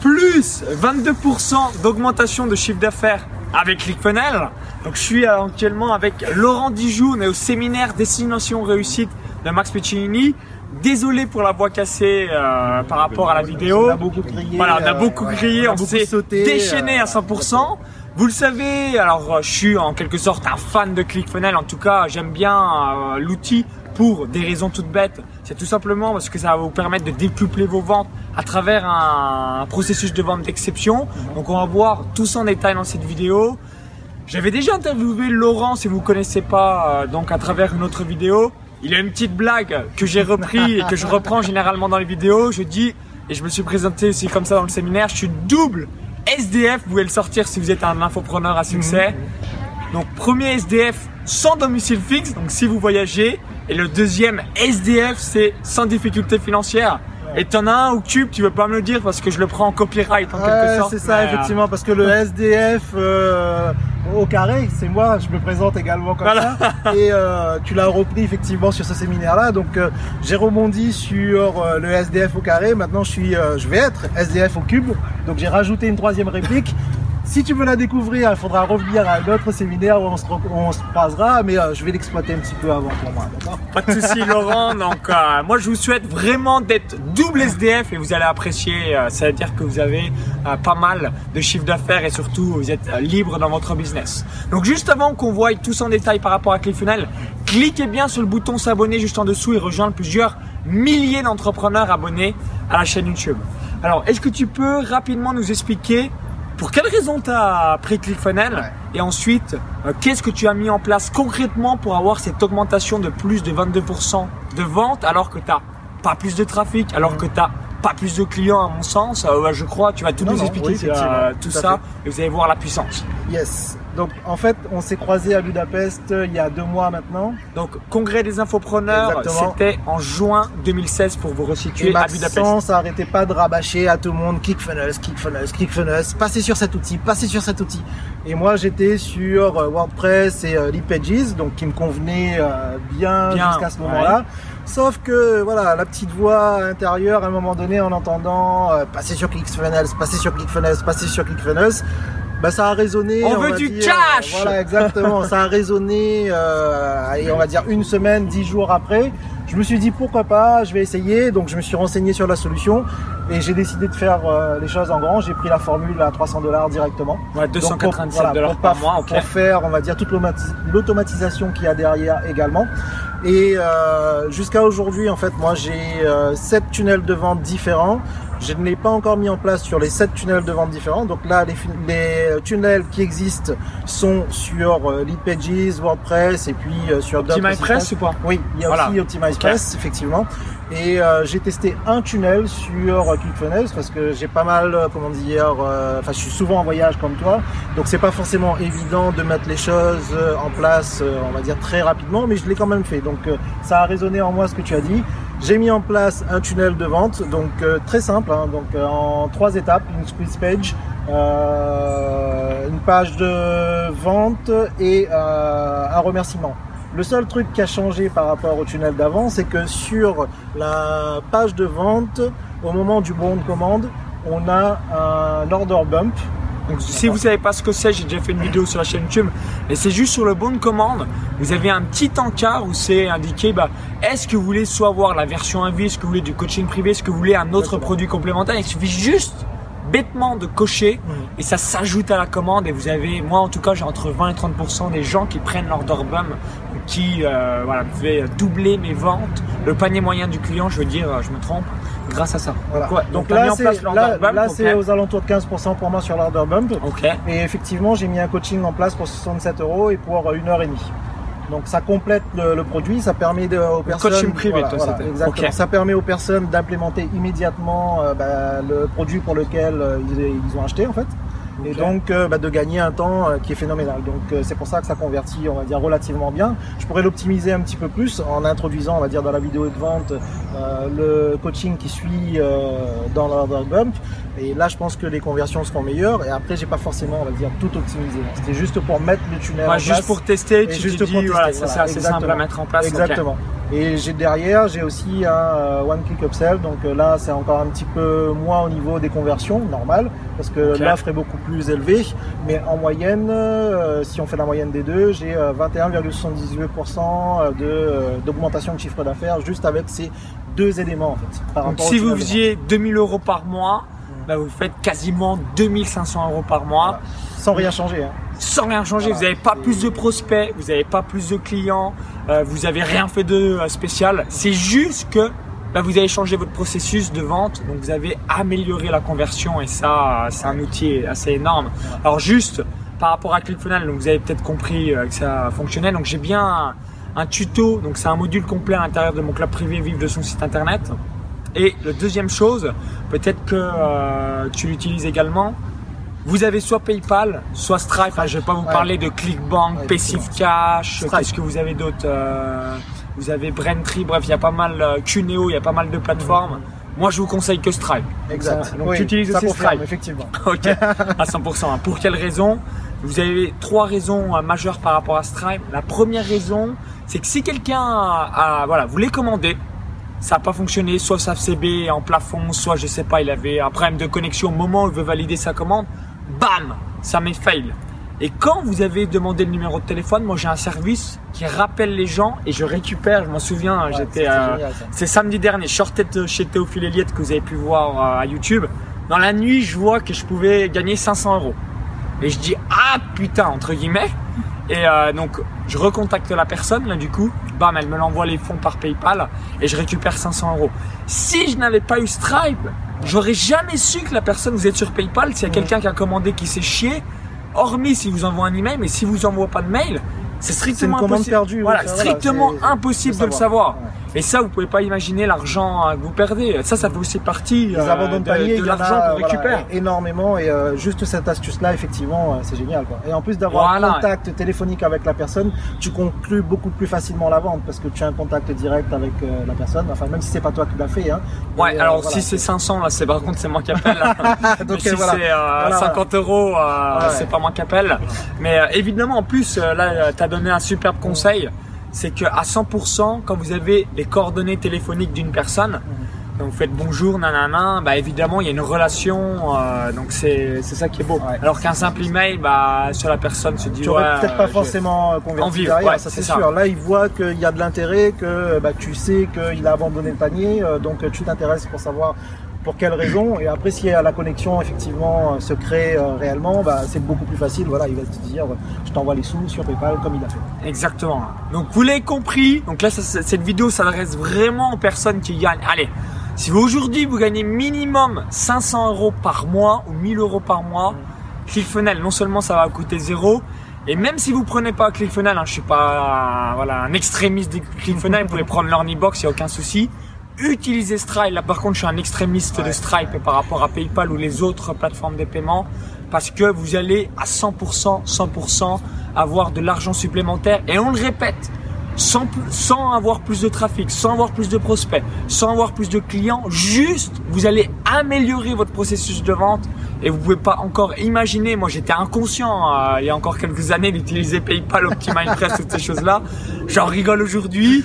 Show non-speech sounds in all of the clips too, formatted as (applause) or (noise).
plus 22% d'augmentation de chiffre d'affaires avec ClickFunnels. Donc je suis euh, actuellement avec Laurent Dijoux, on est au séminaire Destination Réussite de Max Piccinini. Désolé pour la voix cassée euh, par rapport à la vidéo. On a beaucoup crié. Voilà, on a euh, beaucoup crié, a on, s'est sauté, déchaîné euh, à 100%. Vous le savez, alors euh, je suis en quelque sorte un fan de ClickFunnels. En tout cas, j'aime bien euh, l'outil pour des raisons toutes bêtes. C'est tout simplement parce que ça va vous permettre de décupler vos ventes à travers un, un processus de vente d'exception. Donc on va voir tout ça en détail dans cette vidéo. J'avais déjà interviewé Laurent, si vous ne connaissez pas, euh, donc à travers une autre vidéo. Il a une petite blague que j'ai repris et que je reprends généralement dans les vidéos. Je dis, et je me suis présenté aussi comme ça dans le séminaire, je suis double SDF. Vous pouvez le sortir si vous êtes un infopreneur à succès. Donc premier SDF sans domicile fixe, donc si vous voyagez. Et le deuxième SDF, c'est sans difficulté financière. Et t'en as un ou Cube, tu veux pas me le dire parce que je le prends en copyright en quelque Ouais, sorte. c'est ça, mais, euh, effectivement, parce que le SDF euh, au carré, c'est moi, je me présente également comme Voilà. ça. Et euh, tu l'as repris effectivement sur ce séminaire-là. Donc euh, j'ai rebondi sur euh, le SDF au carré. Maintenant, je suis, euh, je vais être SDF au cube. Donc j'ai rajouté une troisième réplique. Si tu veux la découvrir, il faudra revenir à un autre séminaire où on se, on se croisera, mais euh, je vais l'exploiter un petit peu avant pour moi, d'accord? Pas de souci Laurent. (laughs) Donc euh, moi je vous souhaite vraiment d'être double SDF et vous allez apprécier. euh, ça veut dire que vous avez pas mal de chiffre d'affaires et surtout vous êtes libre dans votre business. Donc juste avant qu'on voie tous en détail par rapport à ClickFunnels, cliquez bien sur le bouton s'abonner juste en dessous et rejoindre plusieurs milliers d'entrepreneurs abonnés à la chaîne YouTube. Alors est-ce que tu peux rapidement nous expliquer pour quelle raison tu as pris ClickFunnels Ouais. et ensuite euh, qu'est-ce que tu as mis en place concrètement pour avoir cette augmentation de plus de 22% de ventes alors que tu n'as pas plus de trafic, alors que tu n'as pas plus de clients à mon sens Euh, Je crois, tu vas tout Non, nous non, expliquer oui, euh, tout ça et vous allez voir la puissance. Yes. Donc en fait, on s'est croisés à Budapest euh, il y a deux mois maintenant. Donc congrès des infopreneurs, c'était en juin 2016 pour vous resituer Et à Budapest. Maxence arrêtait pas de rabâcher à tout le monde ClickFunnels, ClickFunnels, ClickFunnels, passez sur cet outil, passez sur cet outil. Et moi j'étais sur euh, WordPress et euh, donc qui me convenait bien, Bien, jusqu'à ce moment-là. Sauf que voilà, la petite voix intérieure à un moment donné en entendant euh, passer sur ClickFunnels, passer sur ClickFunnels, passer sur ClickFunnels, bah ça a résonné. On veut du dire, cash Voilà, exactement. ça a résonné, euh, allez, on va dire une semaine, dix jours après. Je me suis dit pourquoi pas, je vais essayer. Donc je me suis renseigné sur la solution et j'ai décidé de faire euh, les choses en grand. J'ai pris la formule à 300 dollars directement. Ouais, Donc, pour- 297 voilà, dollars pour par mois. Pour faire, on va dire, toute l'automatisation qu'il y a derrière également. Et euh, jusqu'à aujourd'hui, en fait, moi, j'ai euh, sept tunnels de vente différents. Je ne l'ai pas encore mis en place sur les sept tunnels de vente différents. Donc là, les, les tunnels qui existent sont sur euh, Leadpages, WordPress et puis euh, sur OptimizePress ou pas? Oui, il y a Voilà. aussi OptimizePress, effectivement. Et euh, j'ai testé un tunnel sur euh, ClickFunnels parce que j'ai pas mal, euh, comment dire, euh, enfin je suis souvent en voyage comme toi, donc c'est pas forcément évident de mettre les choses euh, en place, euh, on va dire très rapidement, mais je l'ai quand même fait. Donc euh, ça a résonné en moi ce que tu as dit. J'ai mis en place un tunnel de vente, donc euh, très simple, hein, donc euh, en trois étapes, une squeeze page, euh, une page de vente et un remerciement. Le seul truc qui a changé par rapport au tunnel d'avant, c'est que sur la page de vente, au moment du bon de commande, on a un order bump. Donc, si vous savez pas ce que c'est, j'ai déjà fait une vidéo sur la chaîne YouTube. Et c'est juste sur le bon de commande. Vous avez un petit encart où c'est indiqué, bah, est-ce que vous voulez soit avoir la version à vie, est-ce que vous voulez du coaching privé, est-ce que vous voulez un autre Exactement. produit complémentaire? Il suffit juste bêtement de cocher Mhm. et ça s'ajoute à la commande et vous avez, moi en tout cas, j'ai entre 20 et 30% des gens qui prennent l'order bump, qui, euh, voilà, fait doubler mes ventes, le panier moyen du client, je veux dire, je me trompe, grâce à ça. Voilà. Donc, là, c'est aux alentours de 15% pour moi sur l'order bump. Ok. Et effectivement, j'ai mis un coaching en place pour 67 euros et pour une heure et demie. Donc ça complète le, le produit, ça permet de, aux personnes. coaching privé, voilà, toi, voilà, exactement. Ça permet aux personnes d'implémenter immédiatement euh, bah, le produit pour lequel euh, ils, ils ont acheté en fait. Et donc euh, bah, de gagner un temps euh, qui est phénoménal. Donc euh, c'est pour ça que ça convertit, on va dire, relativement bien. Je pourrais l'optimiser un petit peu plus en introduisant, on va dire, dans la vidéo de vente euh, le coaching qui suit euh, dans l'order bump. Et là, je pense que les conversions seront meilleures. Et après, j'ai pas forcément, on va dire, tout optimisé. C'était juste pour mettre le tunnel. en juste place. pour tester, tu juste te pour tester, voilà, c'est voilà, ça, c'est simple à mettre en place. Exactement. Et j'ai derrière, j'ai aussi un one click upsell. Donc là, c'est encore un petit peu moins au niveau des conversions, normal, parce que l'offre est beaucoup plus élevée. Mais en moyenne, euh, si on fait la moyenne des deux, j'ai euh, 21,78% de euh, d'augmentation de chiffre d'affaires juste avec ces deux éléments en fait. Par Donc, si vous de faisiez 2000 euros par mois, Mm. bah, vous faites quasiment 2500 euros par mois. sans rien changer. hein. sans rien changer. Voilà. Vous n'avez pas Et- plus de prospects, vous n'avez pas plus de clients, euh, vous n'avez rien fait de euh, spécial. C'est juste que bah, vous avez changé votre processus de vente, donc vous avez amélioré la conversion et ça, c'est un outil assez énorme. Alors juste par rapport à ClickFunnels, donc vous avez peut-être compris euh, que ça fonctionnait. Donc j'ai bien un, un tuto, donc c'est un module complet à l'intérieur de mon club privé Vive de son site internet. Et la deuxième chose, peut-être que euh, tu l'utilises également. Vous avez soit PayPal, soit Stripe. Enfin, je vais pas vous Ouais. parler de ClickBank, Ouais, Passive Cash. Qu'est-ce que vous avez d'autre Euh, Vous avez Braintree. Bref, il y a pas mal euh, Cuneo, il y a pas mal de plateformes. Moi, je vous conseille que Stripe. Exact. Donc, Oui, tu utilises aussi Stripe. effectivement. (laughs) Ok, à 100%. hein. Pour quelle raison? Vous avez trois raisons euh, majeures par rapport à Stripe. La première raison, c'est que si quelqu'un a, a- voilà, voulait commander, ça n'a pas fonctionné, soit sa FCB est en plafond, soit je sais pas, il avait un problème de connexion au moment où il veut valider sa commande, bam, ça met fail. Et quand vous avez demandé le numéro de téléphone, moi j'ai un service qui rappelle les gens et je récupère, je m'en souviens, Ouais, j'étais c'est euh, c'est samedi dernier, je sortais de chez Théophile Elliott que vous avez pu voir euh, à YouTube. Dans la nuit, je vois que je pouvais gagner 500 euros. Et je dis ah putain entre guillemets. Et euh, donc je recontacte la personne là du coup, bam elle me l'envoie les fonds par PayPal et je récupère 500 euros. Si je n'avais pas eu Stripe, j'aurais jamais su que la personne vous êtes sur PayPal. S'il y a quelqu'un qui a commandé qui s'est chié, hormis si vous envoie un email, mais si vous envoie pas de mail, c'est strictement commande impossible. perdue, Voilà, strictement de le savoir. Ouais. Et ça, vous pouvez pas imaginer l'argent euh, que vous perdez. Ça, ça fait aussi partie euh, abandons de de, panier, l'argent qu'on voilà, récupère. énormément et euh, juste cette astuce-là, effectivement, euh, c'est génial. Quoi. Et en plus d'avoir Voilà. un contact téléphonique avec la personne, tu conclus beaucoup plus facilement la vente parce que tu as un contact direct avec euh, la personne. Enfin, même si c'est pas toi qui l'as fait. Hein. Ouais, alors voilà. si c'est 500, là, c'est par contre c'est moi qui appelle. (laughs) Donc, si voilà. c'est euh, Voilà, 50 euros, Ouais. c'est pas moi qui appelle. Mais évidemment, en plus, là, tu as donné un superbe conseil. C'est que à 100%, quand vous avez les coordonnées téléphoniques d'une personne, donc vous faites bonjour, nanana, bah évidemment, il y a une relation. euh, donc c'est c'est ça qui est beau. Ouais. Alors qu'un simple email, bah sur la personne se dit tu ouais, peut-être pas je- forcément euh, converti En vivre, derrière, ouais, ça c'est sûr. Là, il voit qu'il y a de l'intérêt, que bah, tu sais qu'il a abandonné le panier, euh, donc euh, tu t'intéresses pour savoir pour quelle raison. Et après, si la connexion effectivement se crée euh, réellement, bah, c'est beaucoup plus facile. Voilà, il va te dire, euh, je t'envoie les sous sur PayPal comme il a fait. Exactement. Donc vous l'avez compris. Donc là, ça- cette vidéo s'adresse vraiment aux personnes qui gagnent. Allez, si vous aujourd'hui vous gagnez minimum 500 euros par mois ou 1000 euros par mois, ClickFunnels, non seulement ça va coûter zéro, et même si vous prenez pas ClickFunnels, hein, je suis pas voilà un extrémiste des ClickFunnels, vous pouvez prendre l'Earnybox, il y a aucun souci. Utilisez Stripe. Là, par contre, je suis un extrémiste de Ouais. Stripe par rapport à PayPal ou les autres plateformes de paiement parce que vous allez à 100%, 100% avoir de l'argent supplémentaire. Et on le répète, sans, sans avoir plus de trafic, sans avoir plus de prospects, sans avoir plus de clients, juste vous allez améliorer votre processus de vente et vous pouvez pas encore imaginer. Moi, j'étais inconscient euh, il y a encore quelques années d'utiliser PayPal, OptiMindPress, toutes ces choses-là. J'en rigole aujourd'hui.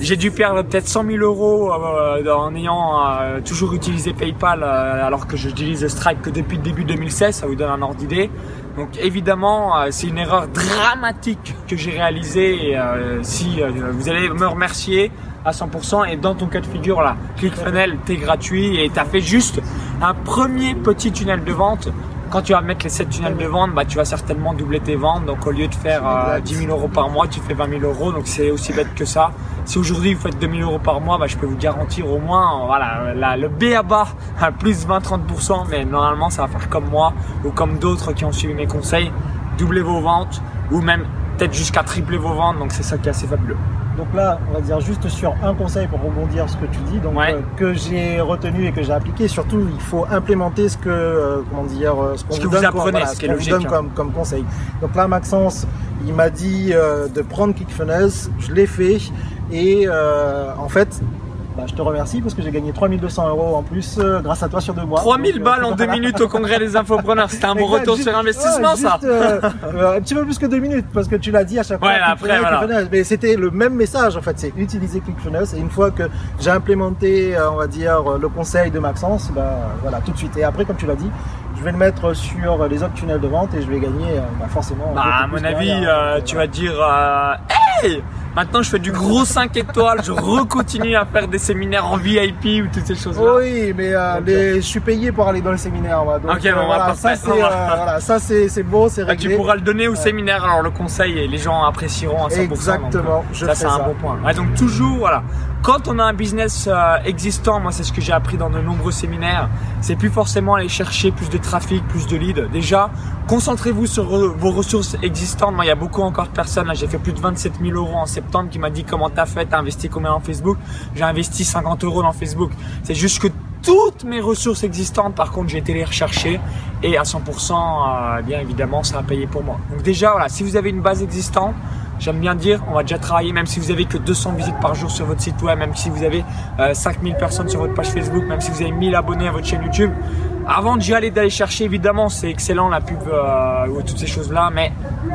J'ai dû perdre peut-être 100 000 euros euh, en ayant euh, toujours utilisé PayPal euh, alors que j'utilise Stripe que depuis le début 2016, ça vous donne un ordre d'idée. Donc évidemment, c'est une erreur dramatique que j'ai réalisée si vous allez me remercier à 100% et dans ton cas de figure là, ClickFunnels, t'es gratuit et t'as fait juste un premier petit tunnel de vente. Quand tu vas mettre les 7 tunnels de vente, bah, tu vas certainement doubler tes ventes. Donc au lieu de faire euh, Exact. 10 000 euros par mois, tu fais 20 000 euros. Donc c'est aussi bête que ça. Si aujourd'hui vous faites 2 000 euros par mois, bah, je peux vous garantir au moins, euh, voilà, la- le B à bas, à plus 20-30%. Mais normalement, ça va faire comme moi ou comme d'autres qui ont suivi mes conseils. Doubler vos ventes ou même peut-être jusqu'à tripler vos ventes. Donc c'est ça qui est assez fabuleux. Donc là, on va dire juste sur un conseil pour rebondir ce que tu dis, donc Ouais. euh, que j'ai retenu et que j'ai appliqué. Surtout, il faut implémenter ce que, euh, comment dire, ce qu'on Ce vous donne, apprenez, voilà, ce est qu'on vous donne hein. comme, comme conseil. Donc là, Maxence, il m'a dit euh, de prendre ClickFunnels, je l'ai fait et en fait, Bah, je te remercie parce que j'ai gagné 3200 euros en plus euh, grâce à toi sur deux mois. 3000 Donc, euh, balles en deux minutes au congrès des infopreneurs. C'était un bon (laughs) Exact, retour juste- sur investissement, ouais, ça. juste, euh, euh, un petit peu plus que deux minutes parce que tu l'as dit à chaque fois. Ouais, ClickFunnels, après, voilà. Mais c'était le même message en fait, c'est utiliser ClickFunnels. Et une fois que j'ai implémenté, euh, on va dire, le conseil de Maxence, bah, voilà, tout de suite. Et après, comme tu l'as dit, je vais le mettre sur les autres tunnels de vente et je vais gagner bah, forcément. Bah, à mon avis, derrière. euh, Donc, tu vas dire euh, Hey Maintenant, je fais du gros 5 étoiles, je recontinue à faire des séminaires en VIP ou toutes ces choses-là. Oui, mais euh, les- je suis payé pour aller dans le séminaire. Moi. Donc, Ok, bon, voilà, bah, ça parfait. c'est euh, voilà, ça c'est c'est beau, c'est Ah, réglé. tu pourras le donner au séminaire, alors le conseil, et les gens apprécieront à 100%. Exactement, donc, euh, je ça, fais c'est un ça. bon point. Ouais, donc, toujours, voilà. Quand on a un business euh, existant, moi, c'est ce que j'ai appris dans de nombreux séminaires, c'est plus forcément aller chercher plus de trafic, plus de leads. Déjà, concentrez-vous sur vos ressources existantes. Moi, il y a beaucoup encore de personnes, j'ai fait plus de 27 000 euros en septembre, qui m'a dit comment t'as fait, t'as investi combien dans Facebook? J'ai investi 50 euros dans Facebook. C'est juste que toutes mes ressources existantes, par contre, j'ai été les rechercher et à 100%, euh, bien évidemment, ça a payé pour moi. Donc déjà, voilà, si vous avez une base existante, j'aime bien dire, on va déjà travailler, même si vous avez que 200 visites par jour sur votre site web, même si vous avez euh, 5000 personnes sur votre page Facebook, même si vous avez 1000 abonnés à votre chaîne YouTube. Avant d'y aller, d'aller chercher, évidemment, c'est excellent la pub euh, ou toutes ces choses-là, mais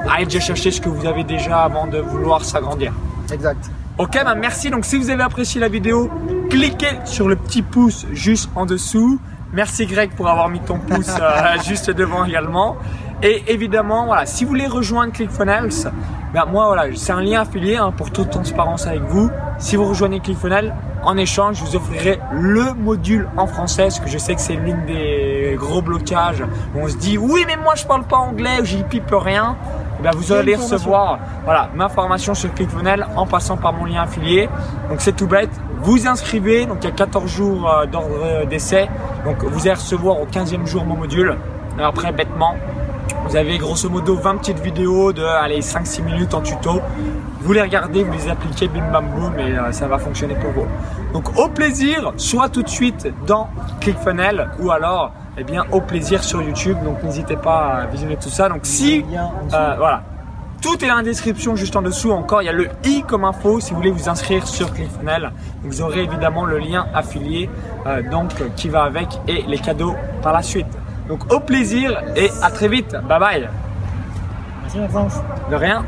allez déjà chercher ce que vous avez déjà avant de vouloir s'agrandir. Exact. Ok, bah merci. Donc si vous avez apprécié la vidéo, cliquez sur le petit pouce juste en dessous. Merci Greg pour avoir mis ton pouce (laughs) euh, juste devant également. Et évidemment, voilà, si vous voulez rejoindre ClickFunnels, ben moi voilà, c'est un lien affilié hein, pour toute transparence avec vous. Si vous rejoignez ClickFunnels, en échange, je vous offrirai le module en français, parce que je sais que c'est l'une des gros blocages. où on se dit oui, mais moi je parle pas anglais, j'y pipe rien. Eh ben, vous allez recevoir voilà, ma formation sur ClickFunnels en passant par mon lien affilié. Donc c'est tout bête. Vous inscrivez, donc il y a 14 jours euh, d'ordre euh, d'essai. Donc vous allez recevoir au 15e jour mon module. Et après, bêtement, vous avez grosso modo 20 petites vidéos de allez, 5-6 minutes en tuto. Vous les regardez, vous les appliquez, bim bam boum, et euh, ça va fonctionner pour vous. Donc au plaisir, soit tout de suite dans ClickFunnels ou alors eh bien au plaisir sur YouTube. Donc n'hésitez pas à visionner tout ça. Donc si euh, voilà. Tout est dans la description juste en dessous. Encore, il y a le i comme info si vous voulez vous inscrire sur ClickFunnels. Vous aurez évidemment le lien affilié euh, donc qui va avec et les cadeaux par la suite. Donc au plaisir et à très vite. Bye bye. Merci Maxence. De rien.